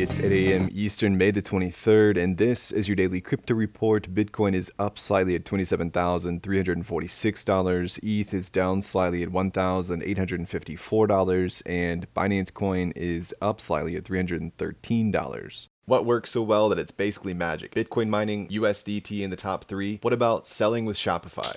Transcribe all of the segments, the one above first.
It's 8 a.m. Eastern, May the 23rd, and this is your daily crypto report. Bitcoin is up slightly at $27,346. ETH is down slightly at $1,854, and Binance Coin is up slightly at $313. What works so well that it's basically magic? Bitcoin mining, USDT in the top three. What about selling with Shopify?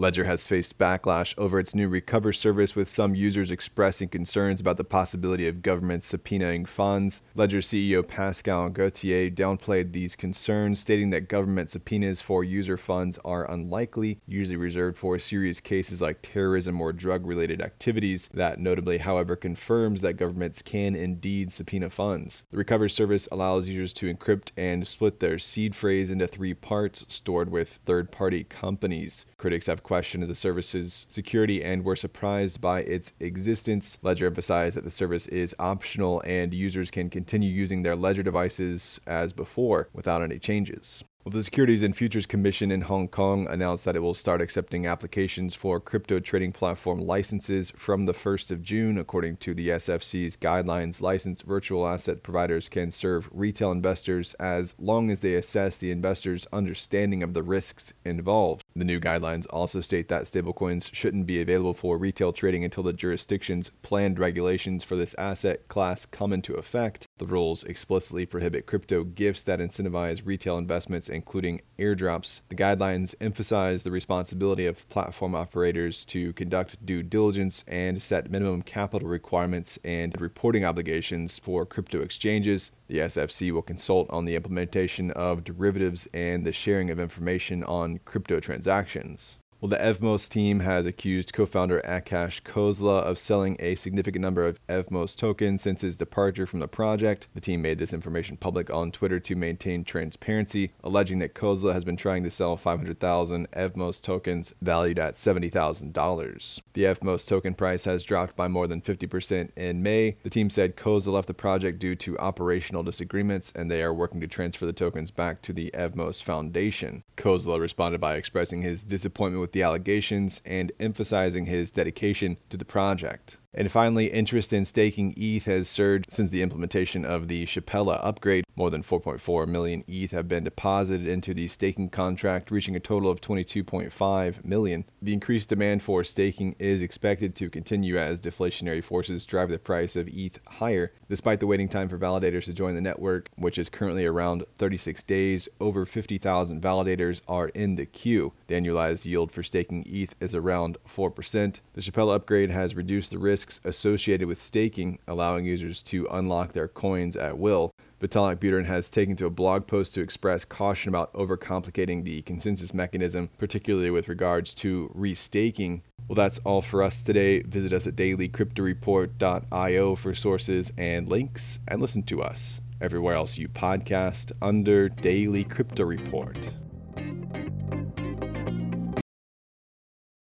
Ledger has faced backlash over its new Recover service, with some users expressing concerns about the possibility of government subpoenaing funds. Ledger CEO Pascal Gauthier downplayed these concerns, stating that government subpoenas for user funds are unlikely, usually reserved for serious cases like terrorism or drug related activities. That notably, however, confirms that governments can indeed subpoena funds. The Recover service allows users to encrypt and split their seed phrase into three parts stored with third party companies. Critics have questioned the service's security and were surprised by its existence. Ledger emphasized that the service is optional and users can continue using their Ledger devices as before without any changes. Well, the Securities and Futures Commission in Hong Kong announced that it will start accepting applications for crypto trading platform licenses from the 1st of June. According to the SFC's guidelines, licensed virtual asset providers can serve retail investors as long as they assess the investor's understanding of the risks involved. The new guidelines also state that stablecoins shouldn't be available for retail trading until the jurisdiction's planned regulations for this asset class come into effect. The rules explicitly prohibit crypto gifts that incentivize retail investments including airdrops. The guidelines emphasize the responsibility of platform operators to conduct due diligence and set minimum capital requirements and reporting obligations for crypto exchanges. The SFC will consult on the implementation of derivatives and the sharing of information on crypto transactions. Well, the Evmos team has accused co founder Akash Khosla of selling a significant number of Evmos tokens since his departure from the project. The team made this information public on Twitter to maintain transparency, alleging that Khosla has been trying to sell 500,000 Evmos tokens valued at $70,000. The Evmos token price has dropped by more than 50% in May. The team said Khosla left the project due to operational disagreements and they are working to transfer the tokens back to the Evmos Foundation. Khosla responded by expressing his disappointment with with the allegations and emphasizing his dedication to the project. And finally, interest in staking ETH has surged since the implementation of the Shapella upgrade. More than 4.4 million ETH have been deposited into the staking contract, reaching a total of 22.5 million. The increased demand for staking is expected to continue as deflationary forces drive the price of ETH higher. Despite the waiting time for validators to join the network, which is currently around 36 days, over 50,000 validators are in the queue. The annualized yield for staking ETH is around 4%. The Shapella upgrade has reduced the risk risks associated with staking, allowing users to unlock their coins at will. Vitalik Buterin has taken to a blog post to express caution about overcomplicating the consensus mechanism, particularly with regards to restaking. Well, that's all for us today. Visit us at dailycryptoreport.io for sources and links, and listen to us everywhere else you podcast under Daily Crypto Report.